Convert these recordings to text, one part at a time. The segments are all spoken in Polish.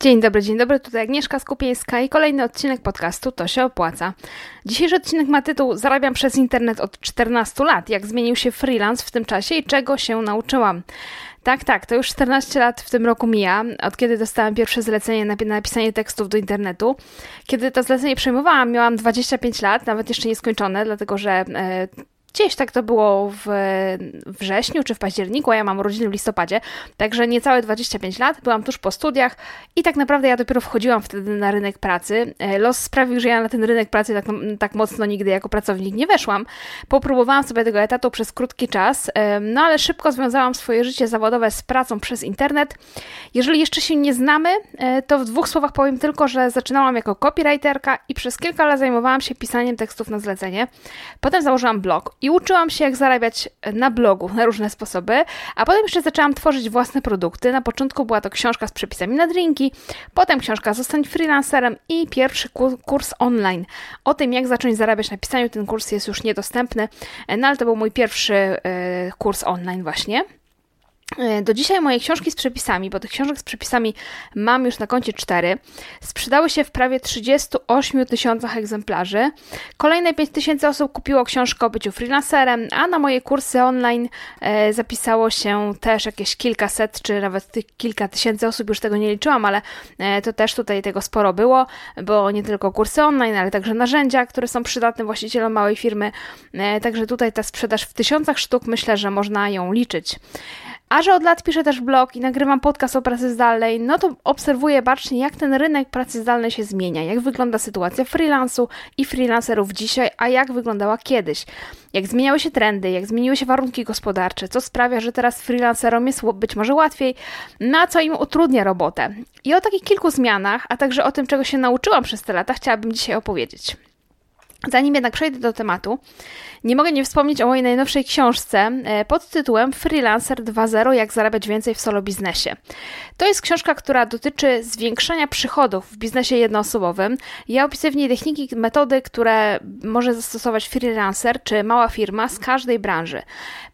Dzień dobry, dzień dobry, tutaj Agnieszka Skupieńska i kolejny odcinek podcastu To się opłaca. Dzisiejszy odcinek ma tytuł Zarabiam przez internet od 14 lat. Jak zmienił się freelance w tym czasie i czego się nauczyłam. Tak, tak, to już 14 lat w tym roku mija, od kiedy dostałam pierwsze zlecenie na napisanie tekstów do internetu. Kiedy to zlecenie przejmowałam, miałam 25 lat, nawet jeszcze nieskończone, dlatego że e, Gdzieś tak to było w wrześniu czy w październiku, a ja mam urodziny w listopadzie, także niecałe 25 lat, byłam tuż po studiach i tak naprawdę ja dopiero wchodziłam wtedy na rynek pracy. E, los sprawił, że ja na ten rynek pracy tak, tak mocno nigdy jako pracownik nie weszłam. Popróbowałam sobie tego etatu przez krótki czas, e, no ale szybko związałam swoje życie zawodowe z pracą przez internet. Jeżeli jeszcze się nie znamy, e, to w dwóch słowach powiem tylko, że zaczynałam jako copywriterka i przez kilka lat zajmowałam się pisaniem tekstów na zlecenie. Potem założyłam blog i uczyłam się, jak zarabiać na blogu na różne sposoby, a potem jeszcze zaczęłam tworzyć własne produkty. Na początku była to książka z przepisami na drinki, potem książka Zostań freelancerem i pierwszy kurs online. O tym, jak zacząć zarabiać na pisaniu, ten kurs jest już niedostępny, no ale to był mój pierwszy e, kurs online właśnie. E, do dzisiaj moje książki z przepisami, bo tych książek z przepisami mam już na koncie 4, sprzedały się w prawie 38 tysiącach egzemplarzy. Kolejne 5 tysięcy osób kupiło książkę o byciu freelancerem, a na moje kursy online e, zapisało się też jakieś kilkaset, czy nawet kilka tysięcy osób, już tego nie liczyłam, ale e, to też tutaj tego sporo było, bo nie tylko kursy online, ale także narzędzia, które są przydatne właścicielom małej firmy. Także tutaj ta sprzedaż w tysiącach sztuk myślę, że można ją liczyć. A że od lat piszę też blog i nagrywam podcast o pracy zdalnej, no to obserwuję bacznie, jak ten rynek pracy zdalnej się zmienia, jak wygląda sytuacja freelansu i freelancerów dzisiaj, a jak wyglądała kiedyś. Jak zmieniały się trendy, jak zmieniły się warunki gospodarcze, co sprawia, że teraz freelancerom jest być może łatwiej, na co im utrudnia robotę. I o takich kilku zmianach, a także o tym, czego się nauczyłam przez te lata, chciałabym dzisiaj opowiedzieć. Zanim jednak przejdę do tematu, nie mogę nie wspomnieć o mojej najnowszej książce e, pod tytułem Freelancer 2.0 Jak zarabiać więcej w solo biznesie. To jest książka, która dotyczy zwiększania przychodów w biznesie jednoosobowym. Ja opisuję w niej techniki, metody, które może zastosować freelancer czy mała firma z każdej branży.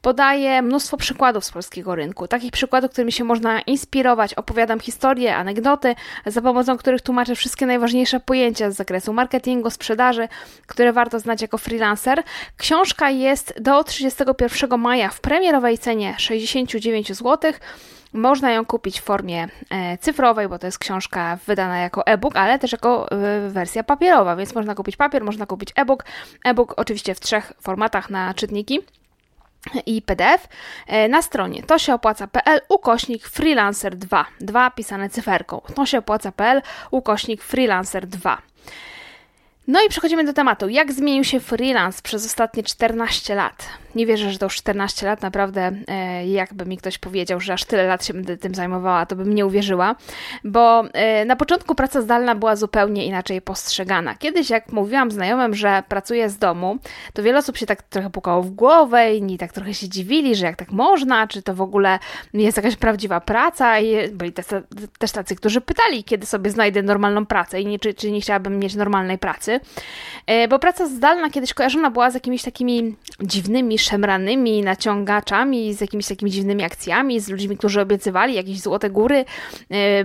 Podaję mnóstwo przykładów z polskiego rynku, takich przykładów, którymi się można inspirować. Opowiadam historie, anegdoty, za pomocą których tłumaczę wszystkie najważniejsze pojęcia z zakresu marketingu, sprzedaży, które warto znać jako freelancer. Książka jest do 31 maja w premierowej cenie 69 zł. Można ją kupić w formie e, cyfrowej, bo to jest książka wydana jako e-book, ale też jako e, wersja papierowa, więc można kupić papier, można kupić e-book. E-book oczywiście w trzech formatach na czytniki i PDF e, na stronie to się opłaca.pl ukośnik freelancer 2, 2 pisane cyferką. To się opłaca.pl ukośnik freelancer 2. No i przechodzimy do tematu. Jak zmienił się freelance przez ostatnie 14 lat? Nie wierzę, że to już 14 lat, naprawdę e, jakby mi ktoś powiedział, że aż tyle lat się będę tym zajmowała, to bym nie uwierzyła, bo e, na początku praca zdalna była zupełnie inaczej postrzegana. Kiedyś jak mówiłam znajomym, że pracuję z domu, to wiele osób się tak trochę pukało w głowę, inni tak trochę się dziwili, że jak tak można, czy to w ogóle jest jakaś prawdziwa praca. I byli też, tacy, którzy pytali, kiedy sobie znajdę normalną pracę i nie, czy, czy nie chciałabym mieć normalnej pracy, e, bo praca zdalna kiedyś kojarzona była z jakimiś takimi dziwnymi szemranymi naciągaczami, z jakimiś takimi dziwnymi akcjami, z ludźmi, którzy obiecywali jakieś złote góry,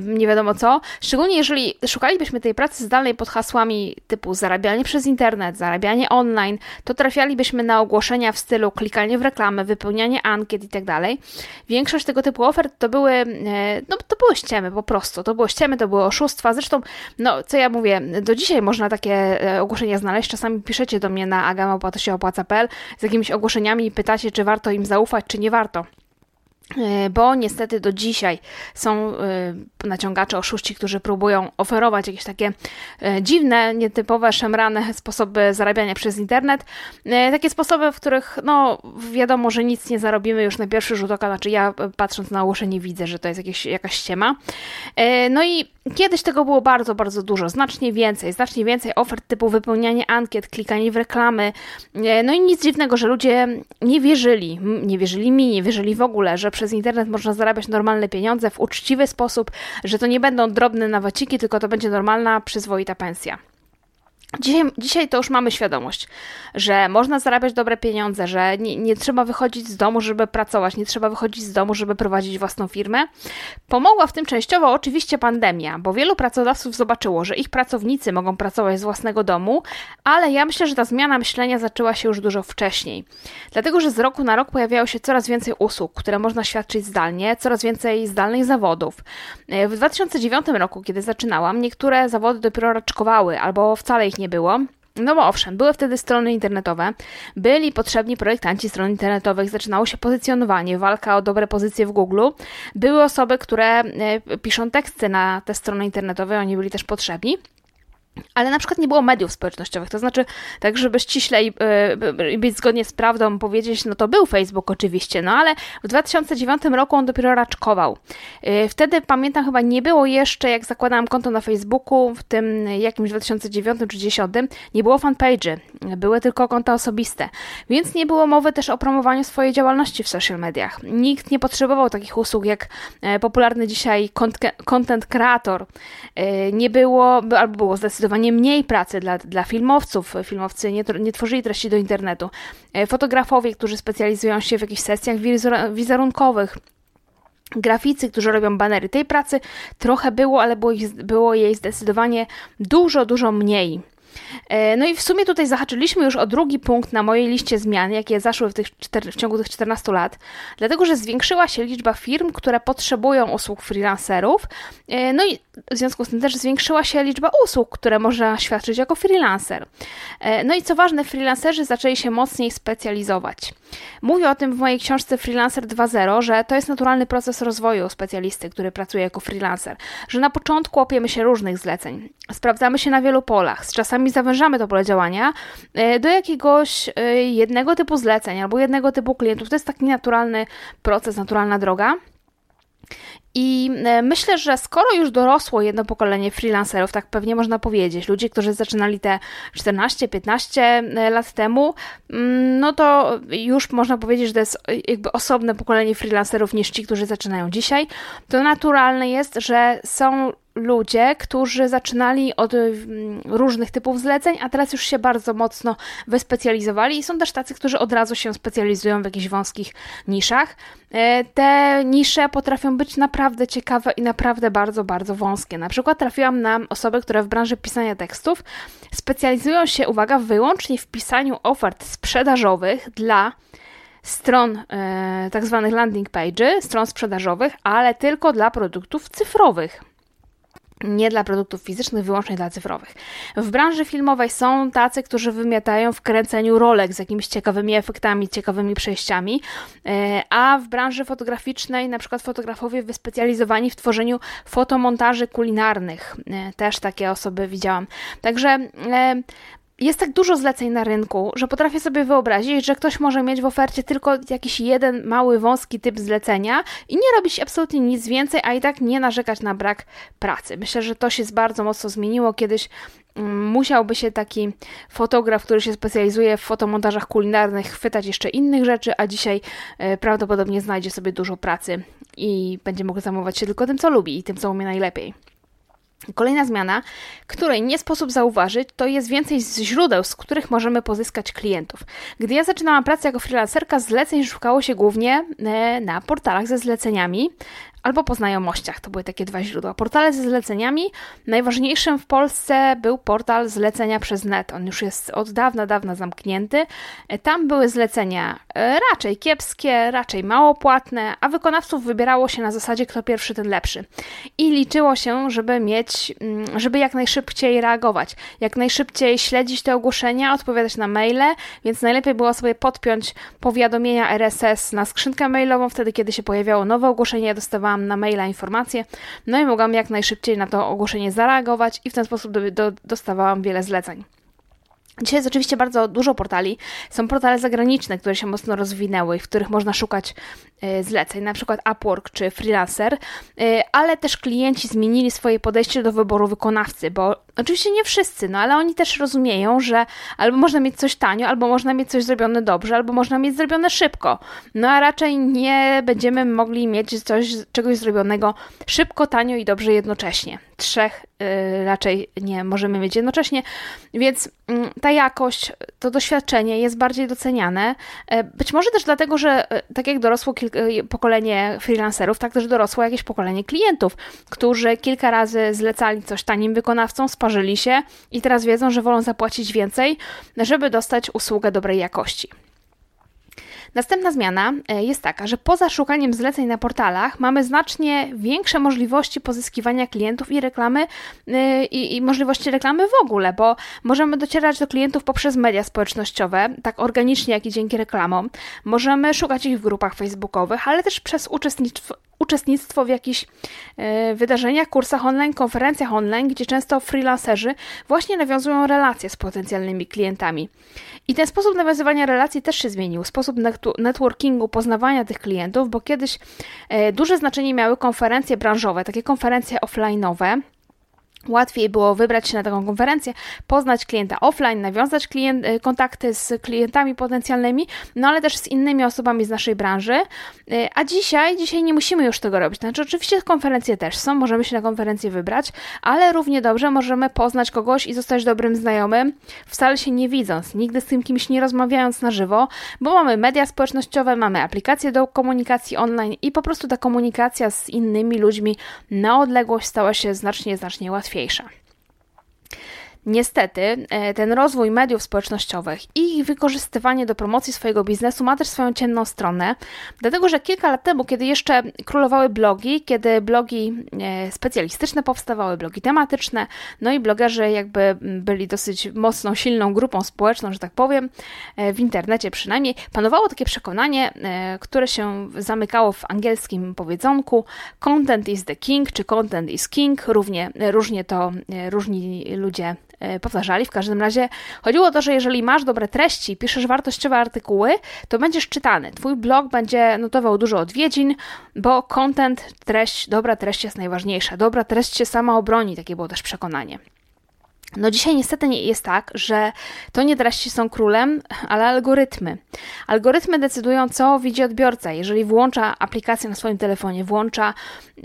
nie wiadomo co. Szczególnie jeżeli szukalibyśmy tej pracy zdalnej pod hasłami typu zarabianie przez internet, zarabianie online, to trafialibyśmy na ogłoszenia w stylu klikanie w reklamę, wypełnianie ankiet i tak. Większość tego typu ofert to były, no to były ściemy po prostu, to było ściemy, to były oszustwa. Zresztą, no co ja mówię, do dzisiaj można takie e, ogłoszenia znaleźć. Czasami piszecie do mnie na agamopłatosieopłaca.pl z jakimiś ogłoszeniami i pytacie, czy warto im zaufać, czy nie warto. E, bo niestety do dzisiaj są e, naciągacze, oszuści, którzy próbują oferować jakieś takie e, dziwne, nietypowe, szemrane sposoby zarabiania przez internet. Takie sposoby, w których no wiadomo, że nic nie zarobimy już na pierwszy rzut oka, znaczy ja patrząc na ogłoszenie widzę, że to jest jakieś, jakaś ściema. No i kiedyś tego było bardzo, bardzo dużo, znacznie więcej, znacznie więcej ofert typu wypełnianie ankiet, klikanie w reklamy. No i nic dziwnego, że ludzie nie wierzyli, nie wierzyli mi, nie wierzyli w ogóle, że przez internet można zarabiać normalne pieniądze w uczciwy sposób, że to nie będą drobne nawaciki, tylko to będzie normalna, przyzwoita pensja. Dzisiaj, dzisiaj to już mamy świadomość, że można zarabiać dobre pieniądze, że nie, nie, trzeba wychodzić z domu, żeby pracować, nie trzeba wychodzić z domu, żeby prowadzić własną firmę. Pomogła w tym częściowo oczywiście pandemia, bo wielu pracodawców zobaczyło, że ich pracownicy mogą pracować z własnego domu, ale ja myślę, że ta zmiana myślenia zaczęła się już dużo wcześniej. Dlatego, że z roku na rok pojawiało się coraz więcej usług, które można świadczyć zdalnie, coraz więcej zdalnych zawodów. W 2009 roku, kiedy zaczynałam, niektóre zawody dopiero raczkowały albo wcale ich nie było. No bo owszem, były wtedy strony internetowe, byli potrzebni projektanci stron internetowych, zaczynało się pozycjonowanie, walka o dobre pozycje w Google. Były osoby, które e, piszą teksty na te strony internetowe, oni byli też potrzebni. Ale na przykład nie było mediów społecznościowych, to znaczy, tak żeby ściśle i yy, być zgodnie z prawdą powiedzieć, no to był Facebook oczywiście, no ale w 2009 roku on dopiero raczkował. Yy, wtedy pamiętam chyba nie było jeszcze, jak zakładałam konto na Facebooku, w tym jakimś 2009 czy 2010, nie było fanpage'y, były tylko konta osobiste, więc nie było mowy też o promowaniu swojej działalności w social mediach. Nikt nie potrzebował takich usług jak popularny dzisiaj content creator. Nie było, albo było zdecydowanie zdecydowanie mniej pracy dla, dla filmowców. Filmowcy nie, nie tworzyli treści do internetu. E, fotografowie, którzy specjalizują się w jakichś sesjach wizerunkowych graficy, którzy robią banery. Tej pracy trochę było, ale było, było jej zdecydowanie dużo, dużo mniej. E, no i w sumie tutaj zahaczyliśmy już o drugi punkt na mojej liście zmian, jakie zaszły w, tych w ciągu tych 14 lat, dlatego że zwiększyła się liczba firm, które potrzebują usług freelancerów, e, no i w związku z tym też zwiększyła się liczba usług, które można świadczyć jako freelancer. E, no i co ważne, freelancerzy zaczęli się mocniej specjalizować. Mówię o tym w mojej książce Freelancer 2.0, że to jest naturalny proces rozwoju specjalisty, który pracuje jako freelancer, że na początku łapiemy się różnych zleceń, sprawdzamy się na wielu polach, z czasami zawężamy to pole działania e, do jakiegoś e, jednego typu zleceń albo jednego typu klientów. To jest taki naturalny proces, naturalna droga. I e, myślę, że skoro już dorosło jedno pokolenie freelancerów, tak pewnie można powiedzieć, ludzie, którzy zaczynali te 14-15 e, lat temu, mm, no to już można powiedzieć, że to jest jakby osobne pokolenie freelancerów niż ci, którzy zaczynają dzisiaj. To naturalne jest, że są ludzie, którzy zaczynali od różnych typów zleceń, a teraz już się bardzo mocno wyspecjalizowali i są też tacy, którzy od razu się specjalizują w jakichś wąskich niszach. E, te nisze potrafią być naprawdę ciekawe i naprawdę bardzo, bardzo wąskie. Na przykład trafiłam na osoby, które w branży pisania tekstów specjalizują się, uwaga, wyłącznie w pisaniu ofert sprzedażowych dla stron e, tak zwanych landing page, stron sprzedażowych, ale tylko dla produktów cyfrowych nie dla produktów fizycznych, wyłącznie dla cyfrowych. W branży filmowej są tacy, którzy wymiatają w kręceniu rolek z jakimiś ciekawymi efektami, ciekawymi przejściami, e, a w branży fotograficznej na przykład fotografowie wyspecjalizowani w tworzeniu fotomontaży kulinarnych. E, też takie osoby widziałam. Także e, jest tak dużo zleceń na rynku, że potrafię sobie wyobrazić, że ktoś może mieć w ofercie tylko jakiś jeden mały, wąski typ zlecenia i nie robić absolutnie nic więcej, a i tak nie narzekać na brak pracy. Myślę, że to się bardzo mocno zmieniło. Kiedyś mm, musiałby się taki fotograf, który się specjalizuje w fotomontażach kulinarnych, chwytać jeszcze innych rzeczy, a dzisiaj e, prawdopodobnie znajdzie sobie dużo pracy i będzie mógł zajmować się tylko tym, co lubi i tym, co umie najlepiej. Kolejna zmiana, której nie sposób zauważyć, to jest więcej źródeł, z których możemy pozyskać klientów. Gdy ja zaczynałam pracę jako freelancerka, zleceń szukało się głównie e, na portalach ze zleceniami, albo po znajomościach. To były takie dwa źródła. Portale ze zleceniami. Najważniejszym w Polsce był portal zlecenia przez net. On już jest od dawna, dawna zamknięty. Tam były zlecenia e, raczej kiepskie, raczej mało płatne, a wykonawców wybierało się na zasadzie kto pierwszy, ten lepszy. I liczyło się, żeby mieć, mm, żeby jak najszybciej reagować, jak najszybciej śledzić te ogłoszenia, odpowiadać na maile, więc najlepiej było sobie podpiąć powiadomienia RSS na skrzynkę mailową, wtedy kiedy się pojawiało nowe ogłoszenie, ja dostawałam na maila informacje, no i mogłam jak najszybciej na to ogłoszenie zareagować i w ten sposób do, do, dostawałam wiele zleceń. Dzisiaj jest oczywiście bardzo dużo portali. Są portale zagraniczne, które się mocno rozwinęły, w których można szukać e, zleceń, na przykład Upwork czy Freelancer, e, ale też klienci zmienili swoje podejście do wyboru wykonawcy, bo Oczywiście nie wszyscy, no ale oni też rozumieją, że albo można mieć coś tanio, albo można mieć coś zrobione dobrze, albo można mieć zrobione szybko. No a raczej nie będziemy mogli mieć coś, czegoś zrobionego szybko, tanio i dobrze jednocześnie. Trzech yy, raczej nie możemy mieć jednocześnie, więc yy, ta jakość, to doświadczenie jest bardziej doceniane. Yy, być może też dlatego, że y, tak jak dorosło y, pokolenie freelancerów, tak też dorosło jakieś pokolenie klientów, którzy kilka razy zlecali coś tanim wykonawcom, sparzyli się i teraz wiedzą, że wolą zapłacić więcej, żeby dostać usługę dobrej jakości. Następna zmiana e, jest taka, że poza szukaniem zleceń na portalach mamy znacznie większe możliwości pozyskiwania klientów i reklamy e, i, i, możliwości reklamy w ogóle, bo możemy docierać do klientów poprzez media społecznościowe, tak organicznie jak i dzięki reklamom. Możemy szukać ich w grupach facebookowych, ale też przez uczestnictwo, uczestnictwo w jakichś e, wydarzeniach, kursach online, konferencjach online, gdzie często freelancerzy właśnie nawiązują relacje z potencjalnymi klientami. I ten sposób nawiązywania relacji też się zmienił. Sposób networkingu, poznawania tych klientów, bo kiedyś e, duże znaczenie miały konferencje branżowe, takie konferencje offline'owe Łatwiej było wybrać się na taką konferencję, poznać klienta offline, nawiązać klient, y, kontakty z klientami potencjalnymi, no ale też z innymi osobami z naszej branży. Y, a dzisiaj, dzisiaj nie musimy już tego robić. Znaczy, oczywiście konferencje też są, możemy się na konferencję wybrać, ale równie dobrze możemy poznać kogoś i zostać dobrym znajomym, wcale się nie widząc, nigdy z tym kimś nie rozmawiając na żywo, bo mamy media społecznościowe, mamy aplikacje do komunikacji online i po prostu ta komunikacja z innymi ludźmi na odległość stała się znacznie, znacznie łatwiejsza łatwiejsza. Niestety, e, ten rozwój mediów społecznościowych i ich wykorzystywanie do promocji swojego biznesu ma też swoją ciemną stronę, dlatego że kilka lat temu, kiedy jeszcze królowały blogi, kiedy blogi e, specjalistyczne powstawały, blogi tematyczne, no i blogerzy jakby byli dosyć mocną, silną grupą społeczną, że tak powiem, e, w internecie przynajmniej, panowało takie przekonanie, które się zamykało w angielskim powiedzonku content is the king, czy content is king, równie, różnie to różni ludzie powtarzali. W każdym razie chodziło o to, że jeżeli masz dobre treści, piszesz wartościowe artykuły, to będziesz czytany. Twój blog będzie notował dużo odwiedzin, bo content, treść, dobra treść jest najważniejsza. Dobra treść się sama obroni, takie było też przekonanie. No dzisiaj niestety nie jest tak, że to nie treści są królem, ale algorytmy. Algorytmy decydują, co widzi odbiorca. Jeżeli włącza aplikację na swoim telefonie, włącza yy,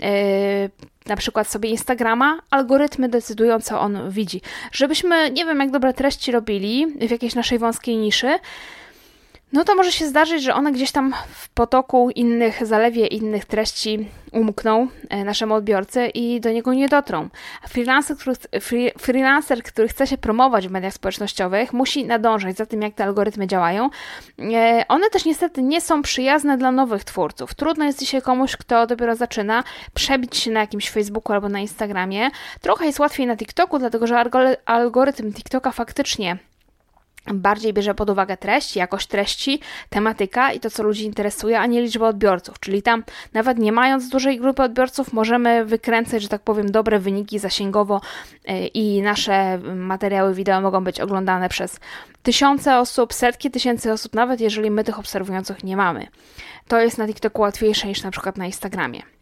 na przykład sobie Instagrama, algorytmy decydują, co on widzi. Żebyśmy, nie wiem, jak dobre treści robili w jakiejś naszej wąskiej niszy, no to może się zdarzyć, że one gdzieś tam w potoku innych, zalewie innych treści umkną e, naszemu odbiorcy i do niego nie dotrą. Freelancer który, freelancer, który chce się promować w mediach społecznościowych, musi nadążać za tym, jak te algorytmy działają. E, one też niestety nie są przyjazne dla nowych twórców. Trudno jest dzisiaj komuś, kto dopiero zaczyna, przebić się na jakimś Facebooku albo na Instagramie. Trochę jest łatwiej na TikToku, dlatego że algorytm TikToka faktycznie bardziej bierze pod uwagę treść, jakość treści, tematyka i to, co ludzi interesuje, a nie liczbę odbiorców. Czyli tam, nawet nie mając dużej grupy odbiorców, możemy wykręcać, że tak powiem, dobre wyniki zasięgowo e, i nasze materiały wideo mogą być oglądane przez tysiące osób, setki tysięcy osób, nawet jeżeli my tych obserwujących nie mamy. To jest na TikToku łatwiejsze niż na przykład na Instagramie.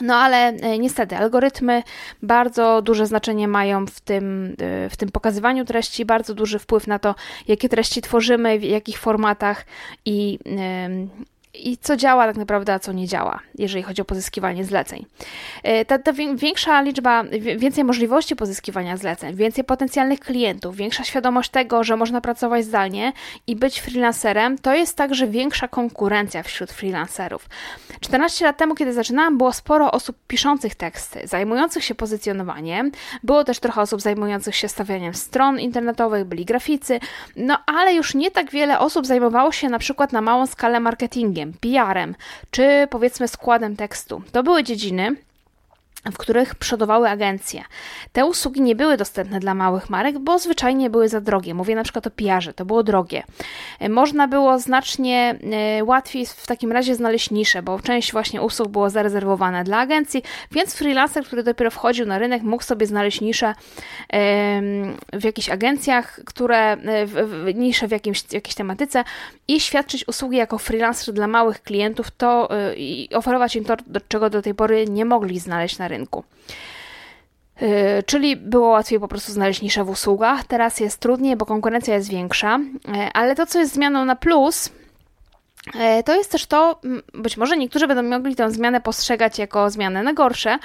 No ale e, niestety algorytmy bardzo duże znaczenie mają w tym, e, w tym pokazywaniu treści, bardzo duży wpływ na to, jakie treści tworzymy, w jakich formatach i i co działa tak naprawdę, a co nie działa, jeżeli chodzi o pozyskiwanie zleceń. E, ta, ta większa liczba, więcej możliwości pozyskiwania zleceń, więcej potencjalnych klientów, większa świadomość tego, że można pracować zdalnie i być freelancerem, to jest także większa konkurencja wśród freelancerów. 14 lat temu, kiedy zaczynałam, było sporo osób piszących teksty, zajmujących się pozycjonowaniem, było też trochę osób zajmujących się stawianiem stron internetowych, byli graficy, no ale już nie tak wiele osób zajmowało się na przykład na małą skalę marketingiem PR-em, czy powiedzmy składem tekstu. To były dziedziny, w których przodowały agencje. Te usługi nie były dostępne dla małych marek, bo zwyczajnie były za drogie. Mówię na przykład o PR-ze, to było drogie. Można było znacznie e, łatwiej w takim razie znaleźć niszę, bo część właśnie usług było zarezerwowana dla agencji, więc freelancer, który dopiero wchodził na rynek, mógł sobie znaleźć niszę w jakichś agencjach, które e, niszę w jakimś, jakiejś tematyce i świadczyć usługi jako freelancer dla małych klientów, to e, i oferować im to, czego do tej pory nie mogli znaleźć na rynku. Yy, czyli było łatwiej po prostu znaleźć niszę w usługach. Teraz jest trudniej, bo konkurencja jest większa, yy, ale to, co jest zmianą na plus, yy, to jest też to, być może niektórzy będą mogli tę zmianę postrzegać jako zmianę na gorsze,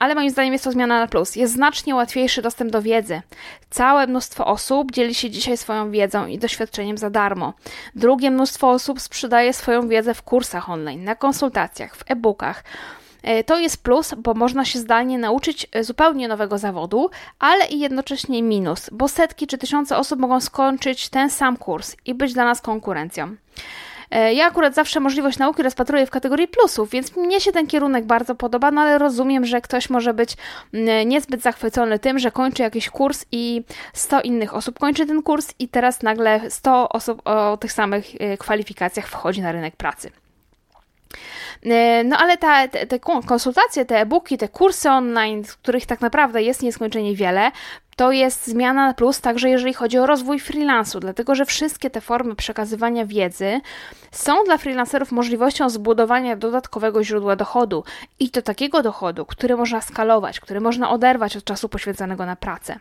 ale moim zdaniem jest to zmiana na plus. Jest znacznie łatwiejszy dostęp do wiedzy. Całe mnóstwo osób dzieli się dzisiaj swoją wiedzą i doświadczeniem za darmo. Drugie mnóstwo osób sprzedaje swoją wiedzę w kursach online, na konsultacjach, w e-bookach. E, to jest plus, bo można się zdalnie nauczyć e, zupełnie nowego zawodu, ale i jednocześnie minus, bo setki czy tysiące osób mogą skończyć ten sam kurs i być dla nas konkurencją. E, ja akurat zawsze możliwość nauki rozpatruję w kategorii plusów, więc mnie się ten kierunek bardzo podoba, no ale rozumiem, że ktoś może być niezbyt zachwycony tym, że kończy jakiś kurs i 100 innych osób kończy ten kurs i teraz nagle 100 osób o tych samych kwalifikacjach wchodzi na rynek pracy. E, no ale ta, te, te konsultacje, te e-booki, te kursy online, których tak naprawdę jest nieskończenie wiele, to jest zmiana na plus także jeżeli chodzi o rozwój freelansu, dlatego że wszystkie te formy przekazywania wiedzy są dla freelancerów możliwością zbudowania dodatkowego źródła dochodu i to takiego dochodu, który można skalować, który można oderwać od czasu poświęconego na pracę.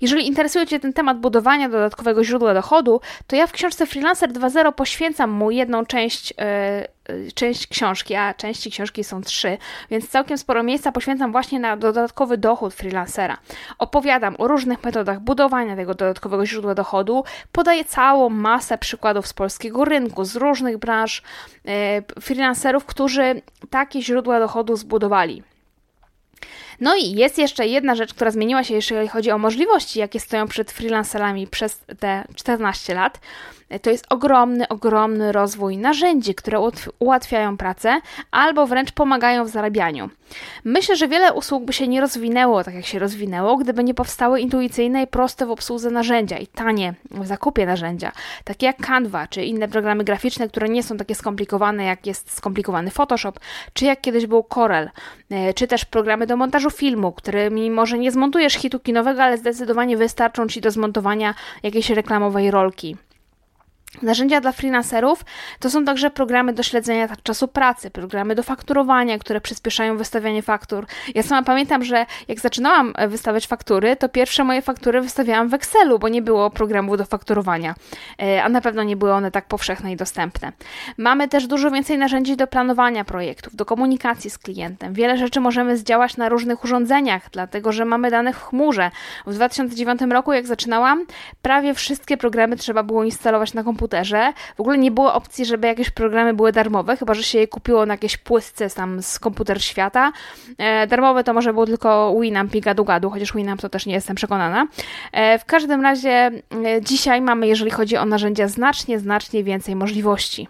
Jeżeli interesuje Cię ten temat budowania dodatkowego źródła dochodu, to ja w książce Freelancer 2.0 poświęcam mu jedną część. Yy, część książki, a części książki są trzy, więc całkiem sporo miejsca poświęcam właśnie na dodatkowy dochód freelancera. Opowiadam o różnych metodach budowania tego dodatkowego źródła dochodu, podaję całą masę przykładów z polskiego rynku, z różnych branż, yy, freelancerów, którzy takie źródła dochodu zbudowali. No i jest jeszcze jedna rzecz, która zmieniła się, jeżeli chodzi o możliwości, jakie stoją przed freelancerami przez te 14 lat to jest ogromny, ogromny rozwój narzędzi, które ułatwiają pracę albo wręcz pomagają w zarabianiu. Myślę, że wiele usług by się nie rozwinęło tak, jak się rozwinęło, gdyby nie powstały intuicyjne i proste w obsłudze narzędzia i tanie w zakupie narzędzia, takie jak Canva czy inne programy graficzne, które nie są takie skomplikowane, jak jest skomplikowany Photoshop, czy jak kiedyś był Corel, e, czy też programy do montażu filmu, którymi może nie zmontujesz hitu kinowego, ale zdecydowanie wystarczą Ci do zmontowania jakiejś reklamowej rolki. Narzędzia dla freelancerów to są także programy do śledzenia czasu pracy, programy do fakturowania, które przyspieszają wystawianie faktur. Ja sama pamiętam, że jak zaczynałam e, wystawiać faktury, to pierwsze moje faktury wystawiałam w Excelu, bo nie było programu do fakturowania, e, a na pewno nie były one tak powszechne i dostępne. Mamy też dużo więcej narzędzi do planowania projektów, do komunikacji z klientem. Wiele rzeczy możemy zdziałać na różnych urządzeniach, dlatego że mamy dane w chmurze. W 2009 roku, jak zaczynałam, prawie wszystkie programy trzeba było instalować na komputerze komputerze. W ogóle nie było opcji, żeby jakieś programy były darmowe, chyba że się je kupiło na jakieś płysce tam z komputer świata. E, darmowe to może było tylko Winamp i Gadu Gadu, chociaż Winamp to też nie jestem przekonana. E, w każdym razie e, dzisiaj mamy, jeżeli chodzi o narzędzia, znacznie, znacznie więcej możliwości.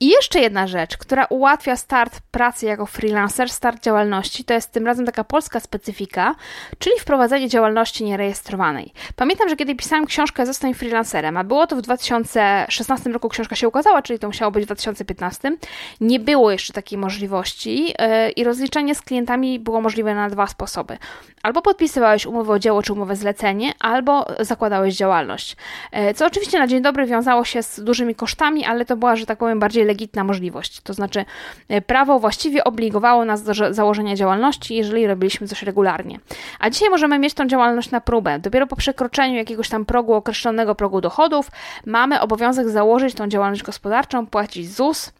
I jeszcze jedna rzecz, która ułatwia start pracy jako freelancer, start działalności, to jest tym razem taka polska specyfika, czyli wprowadzenie działalności nierejestrowanej. Pamiętam, że kiedy pisałam książkę Zostań freelancerem, a było to w 2016 roku książka się ukazała, czyli to musiało być w 2015, nie było jeszcze takiej możliwości yy, i rozliczenie z klientami było możliwe na dwa sposoby. Albo podpisywałeś umowę o dzieło czy umowę zlecenie, albo zakładałeś działalność. Yy, co oczywiście na dzień dobry wiązało się z dużymi kosztami, ale to była, że tak powiem, bardziej legitna możliwość. To znaczy, e, prawo właściwie obligowało nas do założenia działalności, jeżeli robiliśmy coś regularnie. A dzisiaj możemy mieć tą działalność na próbę. Dopiero po przekroczeniu jakiegoś tam progu, określonego progu dochodów, mamy obowiązek założyć tą działalność gospodarczą, płacić ZUS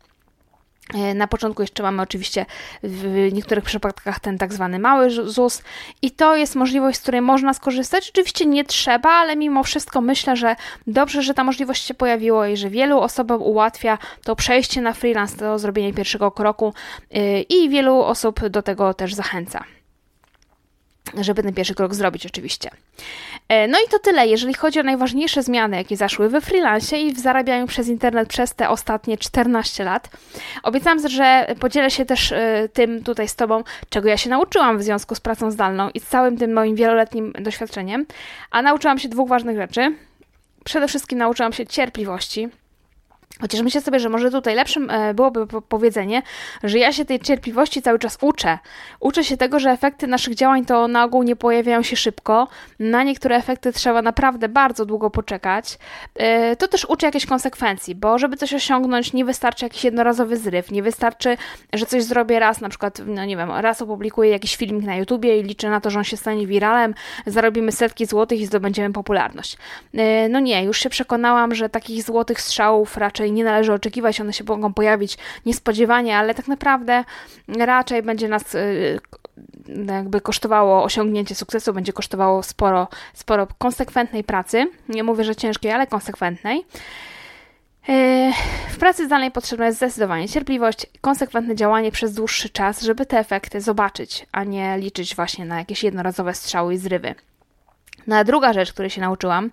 na początku jeszcze mamy oczywiście w niektórych przypadkach ten tak zwany mały ZUS i to jest możliwość, z której można skorzystać. Oczywiście nie trzeba, ale mimo wszystko myślę, że dobrze, że ta możliwość się pojawiła i że wielu osobom ułatwia to przejście na freelance, to zrobienie pierwszego kroku e, i wielu osób do tego też zachęca żeby ten pierwszy krok zrobić oczywiście. E, no i to tyle, jeżeli chodzi o najważniejsze zmiany, jakie zaszły we freelancie i w zarabianiu przez internet przez te ostatnie 14 lat. Obiecałam, że podzielę się też e, tym tutaj z Tobą, czego ja się nauczyłam w związku z pracą zdalną i z całym tym moim wieloletnim doświadczeniem. A nauczyłam się dwóch ważnych rzeczy. Przede wszystkim nauczyłam się cierpliwości, Chociaż myślę sobie, że może tutaj lepszym e, byłoby powiedzenie, że ja się tej cierpliwości cały czas uczę. Uczę się tego, że efekty naszych działań to na ogół nie pojawiają się szybko. Na niektóre efekty trzeba naprawdę bardzo długo poczekać. E, to też uczy jakiejś konsekwencji, bo żeby coś osiągnąć, nie wystarczy jakiś jednorazowy zryw, nie wystarczy, że coś zrobię raz, na przykład, no nie wiem, raz opublikuję jakiś filmik na YouTubie i liczę na to, że on się stanie wiralem, zarobimy setki złotych i zdobędziemy popularność. E, no nie, już się przekonałam, że takich złotych strzałów raczej raczej nie należy oczekiwać, one się mogą pojawić niespodziewanie, ale tak naprawdę raczej będzie nas y, jakby kosztowało osiągnięcie sukcesu, będzie kosztowało sporo, sporo konsekwentnej pracy. Nie mówię, że ciężkiej, ale konsekwentnej. Y, w pracy zdalnej potrzebna jest zdecydowanie cierpliwość, konsekwentne działanie przez dłuższy czas, żeby te efekty zobaczyć, a nie liczyć właśnie na jakieś jednorazowe strzały i zrywy. No a druga rzecz, której się nauczyłam,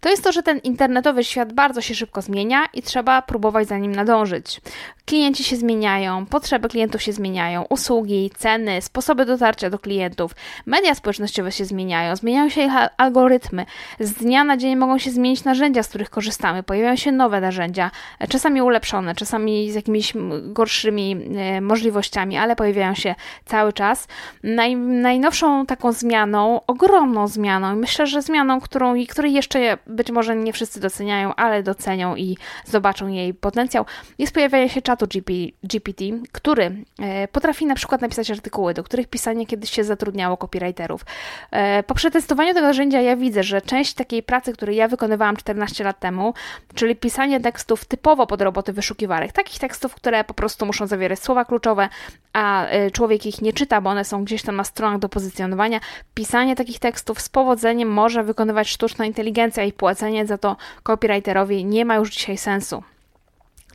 to jest to, że ten internetowy świat bardzo się szybko zmienia i trzeba próbować za nim nadążyć. Klienci się zmieniają, potrzeby klientów się zmieniają, usługi, ceny, sposoby dotarcia do klientów, media społecznościowe się zmieniają, zmieniają się ich algorytmy. Z dnia na dzień mogą się zmienić narzędzia, z których korzystamy, pojawiają się nowe narzędzia, czasami ulepszone, czasami z jakimiś gorszymi e, możliwościami, ale pojawiają się cały czas. Naj, najnowszą taką zmianą, ogromną zmianą, myślę, że zmianą, którą, której jeszcze być może nie wszyscy doceniają, ale docenią i zobaczą jej potencjał, jest pojawianie się czatu GP, GPT, który e, potrafi na przykład napisać artykuły, do których pisanie kiedyś się zatrudniało copywriterów. E, po przetestowaniu tego narzędzia ja widzę, że część takiej pracy, której ja wykonywałam 14 lat temu, czyli pisanie tekstów typowo pod roboty wyszukiwarek, takich tekstów, które po prostu muszą zawierać słowa kluczowe, a e, człowiek ich nie czyta, bo one są gdzieś tam na stronach do pozycjonowania. Pisanie takich tekstów z powodzeniem może wykonywać sztuczna inteligencja i płacenie za to copywriterowi nie ma już dzisiaj sensu.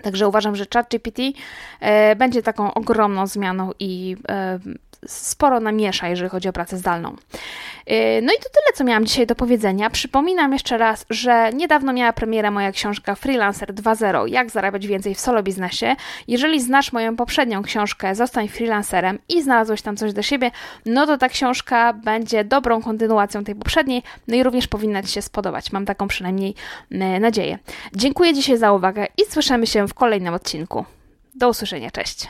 Także uważam, że ChatGPT e, będzie taką ogromną zmianą i e, sporo namiesza, jeżeli chodzi o pracę zdalną. Y, no i to tyle, co miałam dzisiaj do powiedzenia. Przypominam jeszcze raz, że niedawno miała premierę moja książka Freelancer 2.0 Jak zarabiać więcej w solo biznesie. Jeżeli znasz moją poprzednią książkę Zostań freelancerem i znalazłeś tam coś do siebie, no to ta książka będzie dobrą kontynuacją tej poprzedniej, no i również powinna Ci się spodobać. Mam taką przynajmniej y, nadzieję. Dziękuję dzisiaj za uwagę i słyszymy się w kolejnym odcinku. Do usłyszenia, cześć.